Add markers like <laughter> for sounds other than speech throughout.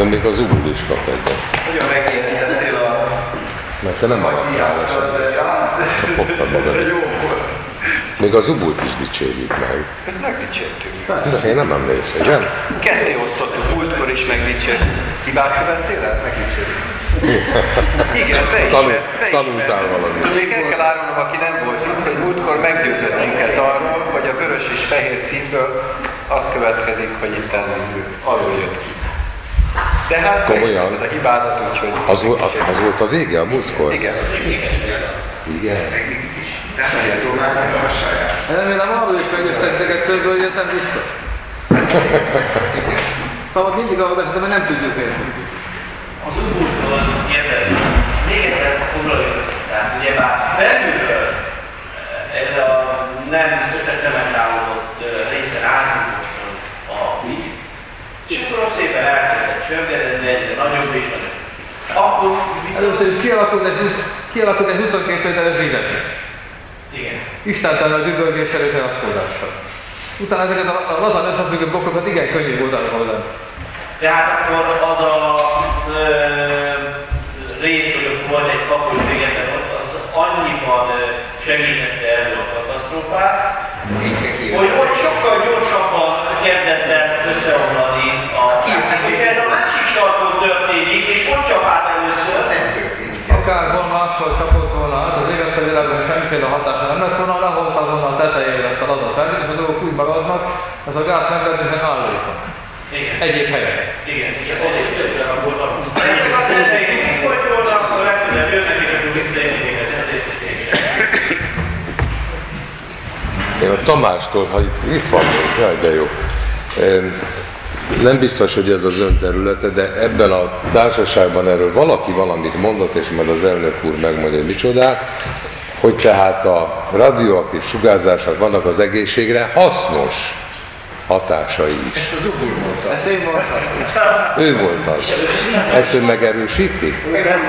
De még az Ubul is kap egyet. Nagyon megijesztettél a... Mert te nem maradtál de- Fogtad <laughs> magad. De jó volt. Még az Ubult is dicsérjük meg. Megdicsértük. De én nem emlékszem, igen? Ketté osztottuk, múltkor is megdicsértük. Hibát követtél el? Megdicsérjük. Igen, Tanul- beismer, beismer. tanultál valamit. Még el kell árulnom, aki nem volt itt, hogy múltkor meggyőzött minket arról, hogy a vörös és fehér színből az következik, hogy itt alul jött ki. De hát Komolyan? a hibádat, úgyhogy... Az, volt- az, az volt a vége a múltkor? Igen. Igen. De nem tudomány, ez a saját. Remélem arról is meggyőztek szeket közben, hogy ez nem biztos. Talán mindig arról beszéltem, hogy nem tudjuk miért. Az Ubuntu-ról kérdezni, még egyszer foglaljuk össze. Tehát ugyebár felülről eh, erre a nem összecementálódott eh, részen átnyújtott a víz, és akkor ott szépen elkezdett egyre nagyobb és nagyobb. Akkor viszont... Először is kialakult egy, 20 kialakult egy 22 méteres vízesés. Igen. Istentelen a dübörgéssel és elaszkódással. Utána ezeket a a lazán összefüggő blokkokat igen könnyű volt elhaladni. Tehát akkor az a ö, rész, hogy volt egy kapu végeten ott, az annyiban segítette elő a katasztrófát, hogy ott sokkal gyorsabban kezdett el összeomlani a... Tehát, hogyha ez a maradnak, ez a gát meglehetősen állékony. igen, Egyéb helyen. igen, és ez elég többre a... Ezek a tetején hogy volna, akkor legfeljebb jönnek, és akkor visszaérnék az Én a Tamástól, ha itt, itt van jaj, de jó. Én nem biztos, hogy ez az ön területe, de ebben a társaságban erről valaki valamit mondott, és majd az elnök úr megmondja, hogy micsodát, hogy tehát a radioaktív sugárzásnak vannak az egészségre hasznos hatásai is. Ezt az Ubul mondta. Ezt én mondtam. Ő volt az. Ezt ön megerősíti? Nem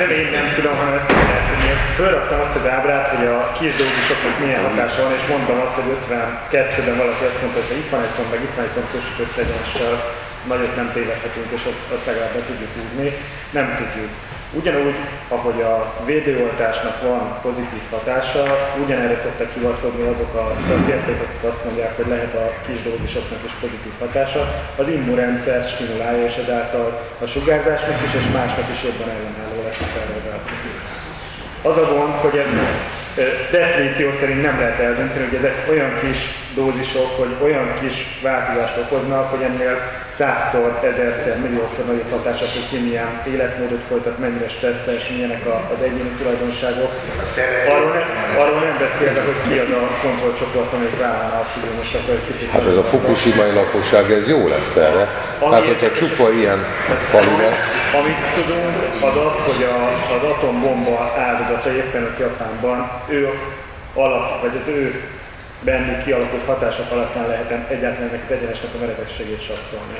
nem, én nem tudom, hanem ezt nem lehet tudni. Fölraktam azt az ábrát, hogy a kis dózisoknak milyen hatása van, és mondtam azt, hogy 52-ben valaki azt mondta, hogy itt van egy pont, meg itt van egy pont, kössük össze egyenessel, nagyot nem tévedhetünk, és azt, azt legalább be tudjuk húzni. Nem tudjuk. Ugyanúgy, ahogy a védőoltásnak van pozitív hatása, ugyanerre szoktak hivatkozni azok a szakértők, akik azt mondják, hogy lehet a kis dózisoknak is pozitív hatása, az immunrendszer stimulálja, és ezáltal a sugárzásnak is, és másnak is jobban ellenálló lesz a szervezet. Az a gond, hogy ez definíció szerint nem lehet eldönteni, hogy ezek olyan kis dózisok, hogy olyan kis változást okoznak, hogy ennél százszor, ezerszer, milliószor nagyobb hatás az, hogy ki milyen életmódot folytat, mennyire stresszes, milyenek a, az egyéni tulajdonságok. Arról, ne, arról nem beszélve, hogy ki az a kontrollcsoport, amelyik vállalna azt, hogy most akkor egy picit... Hát ez a fukushimai lakosság, ez jó lesz erre. Tehát, hogyha csupa ilyen falu lesz, Amit tudunk, az az, hogy a, az atombomba áldozata éppen ott Japánban, ő alap, vagy az ő bennük kialakult hatások alapján lehet egyáltalán ennek az egyenesnek a meredességét satszolni.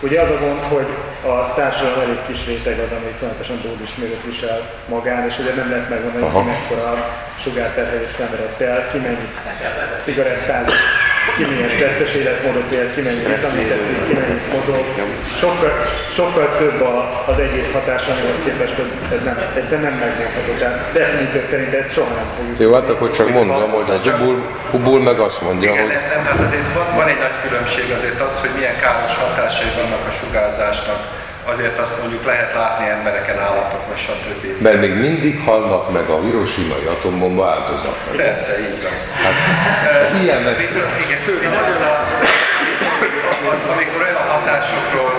Ugye az a gond, hogy a társadalom elég kis réteg az, ami folyamatosan dózismérőt visel magán, és ugye nem lehet megmondani, hogy mekkora sugárterhelés szenvedett el, ki mennyi cigarettázik, ki milyen stresszes életmódot él, ki mennyi vitamint eszik, ki mennyit mozog. Sokkal, sokkal több a, az egyéb hatása, amihez képest ez, ez nem, egyszerűen nem megmondható. Tehát definíció szerint ezt soha nem fogjuk jó, hát akkor csak mondom, hogy az Ubul, Ubul meg azt mondja, Igen, hogy nem, nem, hát azért van, van egy nagy különbség azért az, hogy milyen káros hatásai vannak a sugárzásnak. Azért azt mondjuk lehet látni embereken, állatokon, stb. mert még mindig halnak meg a hiroshimai atombomba áldozatai. Persze, így van. Hát, ilyen meg Viszont, igen, viszont, a, viszont az, amikor olyan hatásokról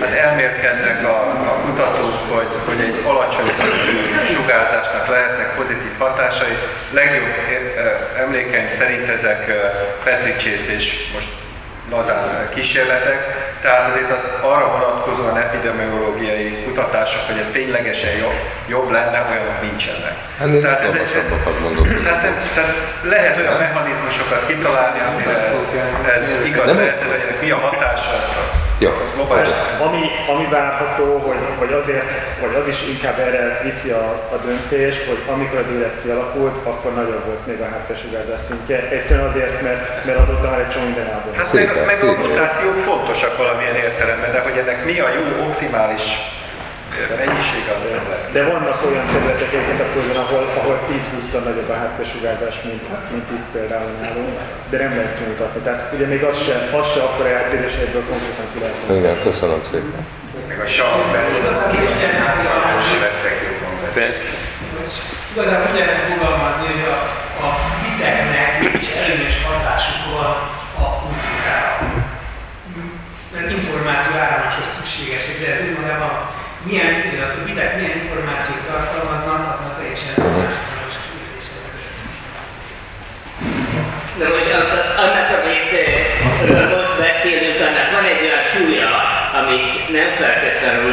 hát elmélkednek a, a kutatók, hogy, hogy egy alacsony szintű sugárzásnak lehetnek pozitív hatásai, legjobb emlékeim szerint ezek ö, Petri csész és most lazán kísérletek, tehát azért az arra vonatkozóan epidemiológiai kutatások, hogy ez ténylegesen jobb, jobb lenne, olyanok nincsenek. Ennél Tehát ez, ez, mondok. tehát, nem, tehát lehet olyan mechanizmusokat kitalálni, amire ez, ez igaz Nem- lehet, de hogy mi a hatása, azt, azt Jó. globális ami, ami várható, hogy, hogy azért, vagy az is inkább erre viszi a, a döntést, hogy amikor az élet kialakult, akkor nagyobb volt még a háttérsugárzás szintje. Egyszerűen azért, mert, mert azóta már egy csomó minden elbomlott. Hát Szépen, meg, meg a szépen. mutációk fontosak valamilyen értelemben, de hogy ennek mi a jó, optimális mennyiség, azt nem lehet. De vannak olyan területek egyébként a Földön, ahol, ahol 10-20-szor nagyobb a háttérsugárzás, mint, mint itt például nálunk, de nem lehet kimutatni. Tehát ugye még az sem, az sem akkor eltérés, ebből konkrétan ki lehet. Igen, köszönöm szépen. Meg a sarokban tudod, készen házalban se vettek jobban beszélni. Igazából úgy lehet fogalmazni, hogy a, a hiteknek mégis előnyös hatásuk van a kultúrára. Mert információ áramláshoz szükségesek, de ez önmagában milyen, a hitek milyen információt tartalmaznak, az már teljesen más kérdés. De most ak- annak, amit eh, ről most beszélünk, annak van egy olyan súlya, amit nem feltétlenül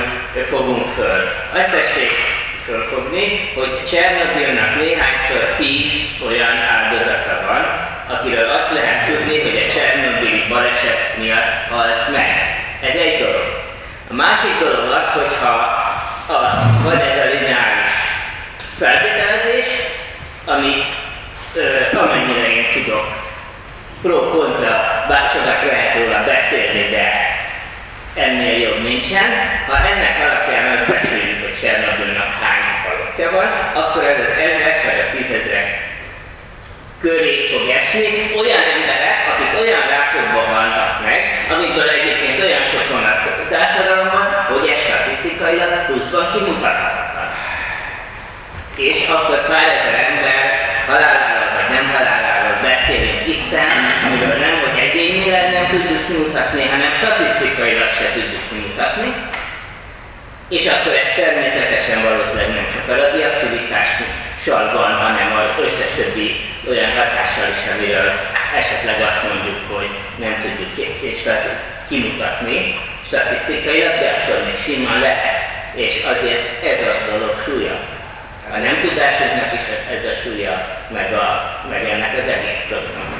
fogunk föl. Azt tessék fölfogni, hogy Csernobilnak néhányszor tíz olyan áldozata van, akiről azt lehet tudni, hogy a Csernobili baleset miatt halt meg. Ez egy dolog. A másik dolog az, hogyha a, van ez a lineáris feltételezés, amit ö, amennyire én tudok pro-kontra, bár lehet róla beszélni, de ennél jobb nincsen. Ha ennek alapján megbecsüljük, hogy Csernobilnak hány halottja van, akkor ez az ezrek vagy a tízezrek köré fog esni olyan emberek, akik olyan rákokban halnak meg, amikből egyébként olyan sok van a társadalomban, hogy ez statisztikailag pluszban kimutathatatlan. És akkor pár ezer ember haláláról vagy nem haláláról beszélünk itten, amiről nem tudjuk kimutatni, hanem statisztikailag se tudjuk kimutatni. És akkor ez természetesen valószínűleg nem csak a radioaktivitással van, hanem az összes többi olyan hatással is, amiről esetleg azt mondjuk, hogy nem tudjuk kimutatni statisztikailag, de attól még simán lehet. És azért ez a dolog súlya. A nem tudásunknak is ez a súlya, meg, a, meg ennek az egész programnak.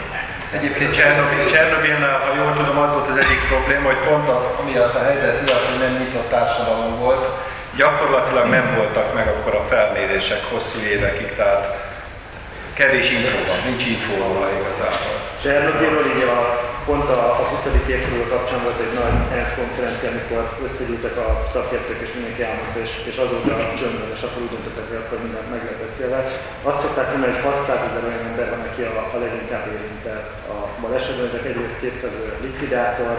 Egyébként Csernobil, Csernobilnál, ha jól tudom, az volt az egyik probléma, hogy pont a, amiatt a helyzet miatt, hogy nem nyitott társadalom volt, gyakorlatilag nem voltak meg akkor a felmérések hosszú évekig, tehát kevés info van, nincs info róla igazából. Csernobilról így a, pont a, 20. évforduló kapcsán volt egy nagy ENSZ konferencia, amikor összegyűltek a szakértők és mindenki elmondta, és, és azóta csöndben, és akkor úgy döntöttek, hogy akkor mindent meg lehet beszélve. Azt szokták mondani, hogy 600 ezer olyan ember van, aki a, a leginkább érintett a balesetben. Ezek egyrészt 200 ezer likvidátor,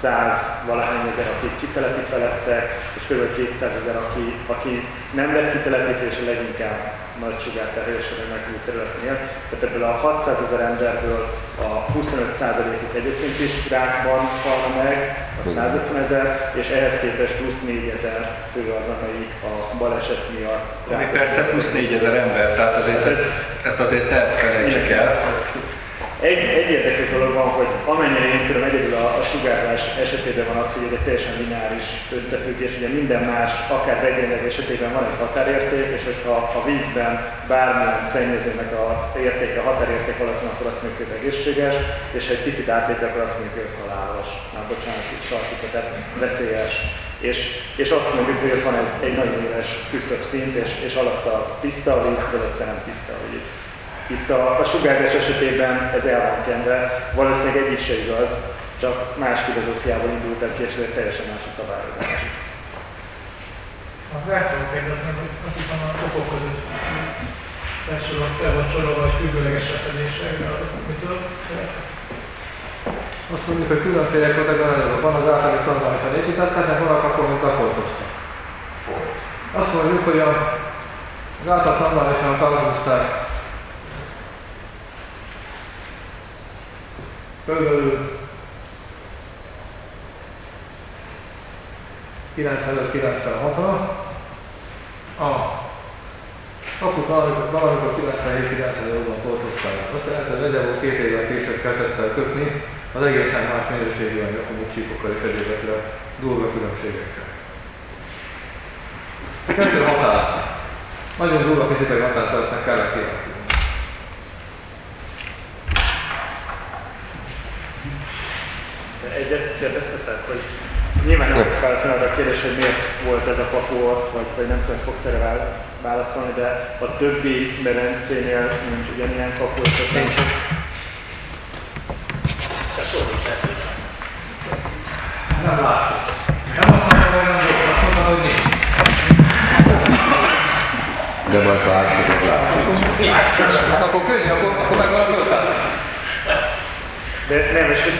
100 valahány ezer, akik kitelepítve lettek, és kb. 200 ezer, aki, aki nem lett kitelepítve, és a leginkább nagy sugárterhelésre megmű területen él. Tehát ebből a 600 ezer emberből a 25%-uk egyébként is rákban halna meg, a 150 ezer, és ehhez képest plusz 4 ezer fő az, amelyik a baleset miatt Ami persze plusz 4000 ember, tehát azért ezt, ezt azért ne felejtsük el. Egy, egy érdekes dolog van, hogy amennyire én tudom, egyedül a, a sugárzás esetében van az, hogy ez egy teljesen lineáris összefüggés, ugye minden más, akár vegyenyeg esetében van egy határérték, és hogyha a vízben bármilyen szennyezőnek az értéke a határérték alatt van, akkor azt mondjuk, hogy egészséges, és ha egy picit átlépve, akkor azt mondjuk, hogy ez halálos. Na, bocsánat, itt sarkítva, tehát veszélyes. És, és azt mondjuk, hogy ott van egy, egy nagyon éles küszöbb szint, és, és alatta tiszta a víz, fölötte nem tiszta a víz. Itt a, a sugárzás esetében ez el van kenve, valószínűleg egy is se igaz, csak más filozófiából indultak ki, és ez egy teljesen más a szabályozás. Azt meg tudom kérdezni, hogy azt hiszem a okok között felsorolt, fel van sorolva, hogy függőleges repedések, de azok mitől? Azt mondjuk, hogy különféle kategóriák van az általi tanulmányban építettek, de vannak akkor, mint befoltoztak. Azt mondjuk, hogy a, az által tanulmányosan találkozták körülbelül 95-96-ra, a kaput valamikor, valamikor 97-98-ban poltozták. Azt jelenti, hogy nagyjából két évvel később kezdett el kötni az egészen más minőségű anyagok csíkokkal és egyébekre durva különbségekkel. A kettő határ. Nagyon durva fizikai határterületnek kellett kialakulni. De egyet kérdeztetek, hogy nyilván nem fogsz válaszolni arra a kérdés, hogy miért volt ez a kapu ott, vagy, vagy nem tudom, fogsz erre vál- válaszolni, de a többi medencénél nincs ugyanilyen kapu, ott Nincs. Nem látom. Nem azt mondtam, hogy nem volt, azt mondtam, hogy nincs. De majd ha látszik, akkor látszik. Hát akkor könnyű, akkor, akkor meg van a föltárás. De nem, és hogy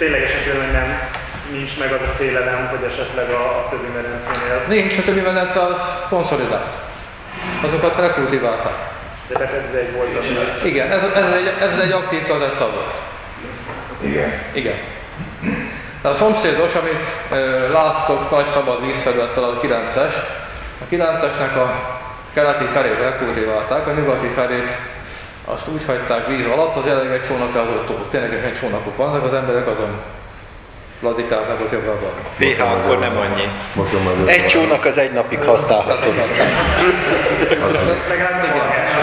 ténylegesen hogy nem nincs meg az a félelem, hogy esetleg a, a többi medencénél, Nincs, a többi medence az konszolidált. Azokat rekultiválták. de tehát ez egy volt, Igen, ez, ez, egy, ez egy aktív kazetta volt. Igen. Igen. De a szomszédos, amit ö, láttok, nagy szabad vízfelülettel a 9-es, a 9-esnek a keleti felét rekultiválták, a nyugati felét azt úgy hagyták víz alatt, az jelenleg egy csónak az ott, ténylegesen csónakok vannak, az emberek azon ladikáznak ott jobbra balra. PH akkor nem annyi. Egy csónak az egy napig használható. van.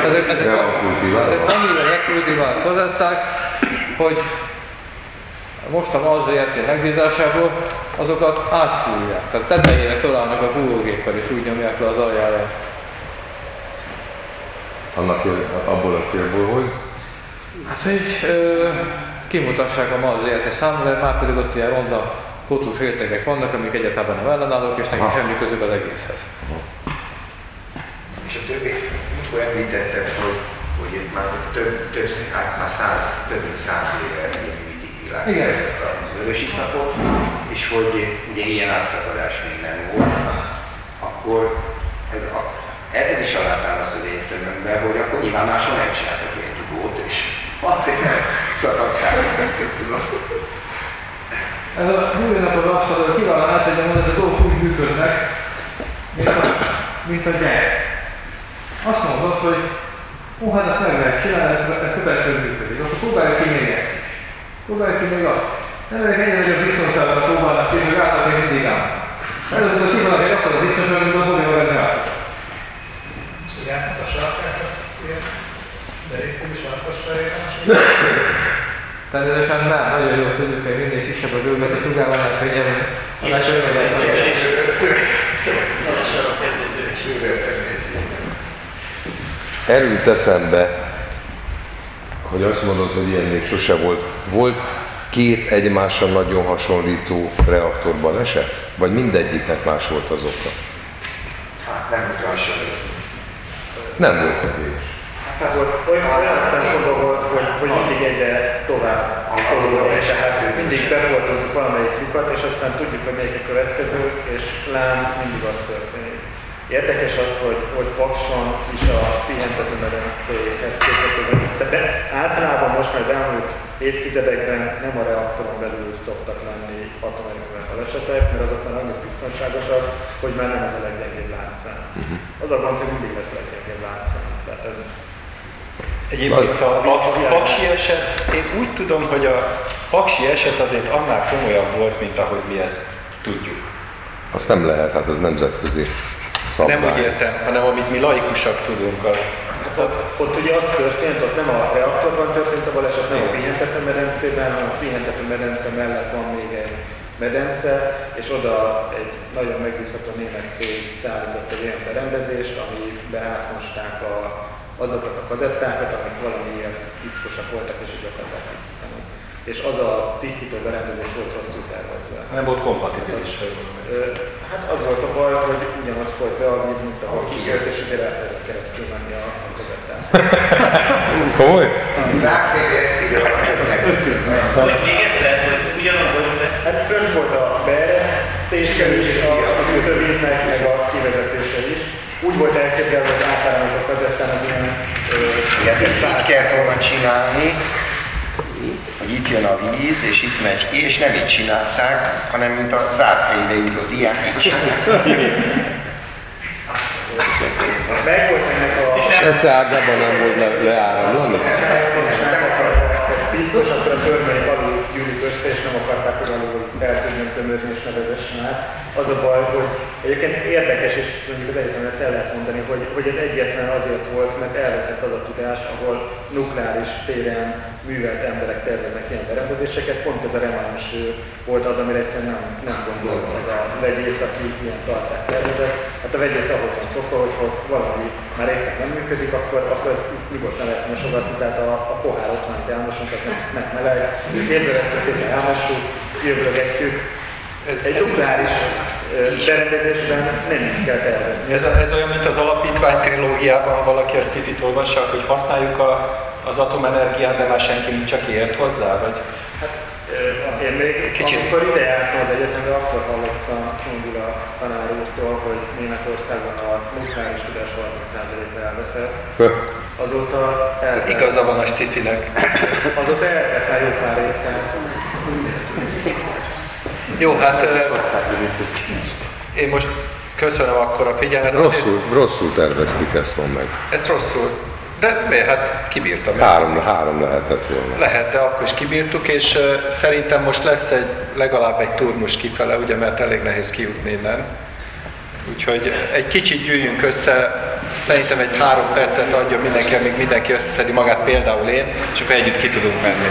Ezek, ezek, van ezek annyira rekultivált kazetták, hogy most a MAZ megbízásából azokat átfúrják. Tehát tetejére fölállnak a fúrógéppel és úgy nyomják le az aljára. Annak abból a célból, hogy Hát, hogy ö, kimutassák a MAZ és számra, már pedig ott ilyen ronda kotú féltegek vannak, amik egyáltalán nem ellenállók, és neki Aha. semmi közük az egészhez. És a többi, múltkor említetted, hogy, hogy már több, több, hát már száz, több mint száz éve művítik világszerte ezt a vörös iszapot, és hogy ugye ilyen átszakadás még nem volt, akkor szememben, hogy akkor nyilván máshol nem csináltak ilyen dugót, és azért nem szakadták, nem tudom. Ez a művénapod azt mondja, hogy kiválóan átadjam, hogy ez a dolgok úgy működnek, mint a, mint a gyerek. Azt mondod, hogy ó, hát ezt meg lehet csinálni, ez, ez kötelezően működik. Akkor próbáljuk ki még ezt is. Próbáljuk ki még azt. Nem vagyok egyre nagyobb biztonságban próbálnak ki, csak átadni mindig ám. Előbb a civalak egy akkor a biztonság, amikor az olyan venni azt. És hogy átment a sarkát, azt ilyen berésztő sarkosra érdemes. Természetesen nem, nagyon jól tudjuk, hogy minél kisebb a ugával nem könnyen, annál könnyebb lesz. A kezdődő. erült eszembe, hogy azt mondod, hogy ilyen még sose volt. Volt két egymásra nagyon hasonlító reaktorban eset? Vagy mindegyiknek más volt az oka? Hát nem úgy hasonló. Nem volt kevés. Tehát volt olyan, olyan szempontból volt, hogy, mindig egyre tovább alulról, tehát mindig befoltozzuk valamelyik lyukat, és aztán tudjuk, hogy melyik a következő, és lám mindig az történik. Érdekes az, hogy, hogy Pakson is a pihentető medencéhez képest, de általában most már az elmúlt évtizedekben nem a reaktoron belül szoktak lenni atomerőművel balesetek, mert azok már annyira biztonságosak, hogy már nem ez a leggyengébb láncszám. Az a gond, hogy mindig lesz leggyengébb láncszám. Tehát ez Egyébként a Pak- Paksi eset, én úgy tudom, hogy a Paksi eset azért annál komolyabb volt, mint ahogy mi ezt tudjuk. Azt nem lehet, hát az nemzetközi szabvány. Nem úgy értem, hanem amit mi laikusak tudunk, az Ott, ott ugye az történt, ott nem a reaktorban történt a baleset, nem a pihentető medencében, hanem a pihentető medence mellett van még egy medence, és oda egy nagyon megbízható német cég szállított egy olyan berendezést, amiben átmosták a, azokat a kazettákat, amik valamiért tisztosak voltak, és így akarták tisztítani. És az a tisztító berendezés volt rosszul tervezve. nem volt kompatibilis. ha jól Ö, emlékszem. Hát az volt a baj, hogy ugyanott folyt be a víz, mint ahol kijött, és ugye rá kellett keresztül menni a, a kazettát. <laughs> Komoly? Meg. Hogy még egyszer, hogy ugyanaz volt, de Hát fönt volt a beeresztés is, a küszövíznek, meg a kivezetése is. Úgy volt elképzelve, hogy általános a kazettán az ilyen Igen, ezt így kellett volna csinálni, hogy itt jön a víz, és itt megy ki, és nem így csinálták, hanem mint a zárt helyre írott ilyen <laughs> így. meg volt ennek a És nem volt le, leáramlani? ez biztos, akkor a törmeik alul gyűlik össze, és nem akarták, hogy alul és nevezessen át. Az a baj, hogy egyébként érdekes, és mondjuk az egyetemen ezt el lehet mondani, hogy, hogy ez egyetlen azért volt, mert elveszett az a tudás, ahol nukleáris téren művelt emberek terveznek ilyen berendezéseket, pont ez a remáns volt az, amire egyszerűen nem, nem gondolt az a vegyész, aki ilyen tartát tervezett. Hát a vegyész ahhoz van szokva, hogy valami már éppen nem működik, akkor, akkor ezt nyugodtan lehet mosogatni, tehát a, a pohár ott van elmosunk, tehát nem, nem meleg, kézbe lesz, szépen elmossuk, jövögetjük. Egy nukleáris berendezésben nem így kell tervezni. Ez, ez olyan, mint az alapítvány trilógiában, ha valaki a sci olvassa, hogy használjuk a, az atomenergiát, de már senki nincs, aki ért hozzá, vagy Hát, én még Kicsit. Amikor ide jártam az egyetemre, akkor hallottam Csongula tanár úrtól, hogy Németországban a nukleáris tudás 30%-a elveszett. Azóta eltelt, igaza van a sci-finek. azóta eltelt már jó pár év, tehát Jó, hát én most köszönöm akkor a figyelmet. Azért- Rosszul, rosszul terveztük ezt ma meg. Ez rosszul. De miért? Hát kibírtam. Három, három lehetett volna. Lehet, de akkor is kibírtuk, és szerintem most lesz egy, legalább egy turnus kifele, ugye, mert elég nehéz kijutni innen. Úgyhogy egy kicsit gyűjjünk össze, szerintem egy három percet adjon mindenki, amíg mindenki összeszedi magát, például én, és akkor együtt ki tudunk menni.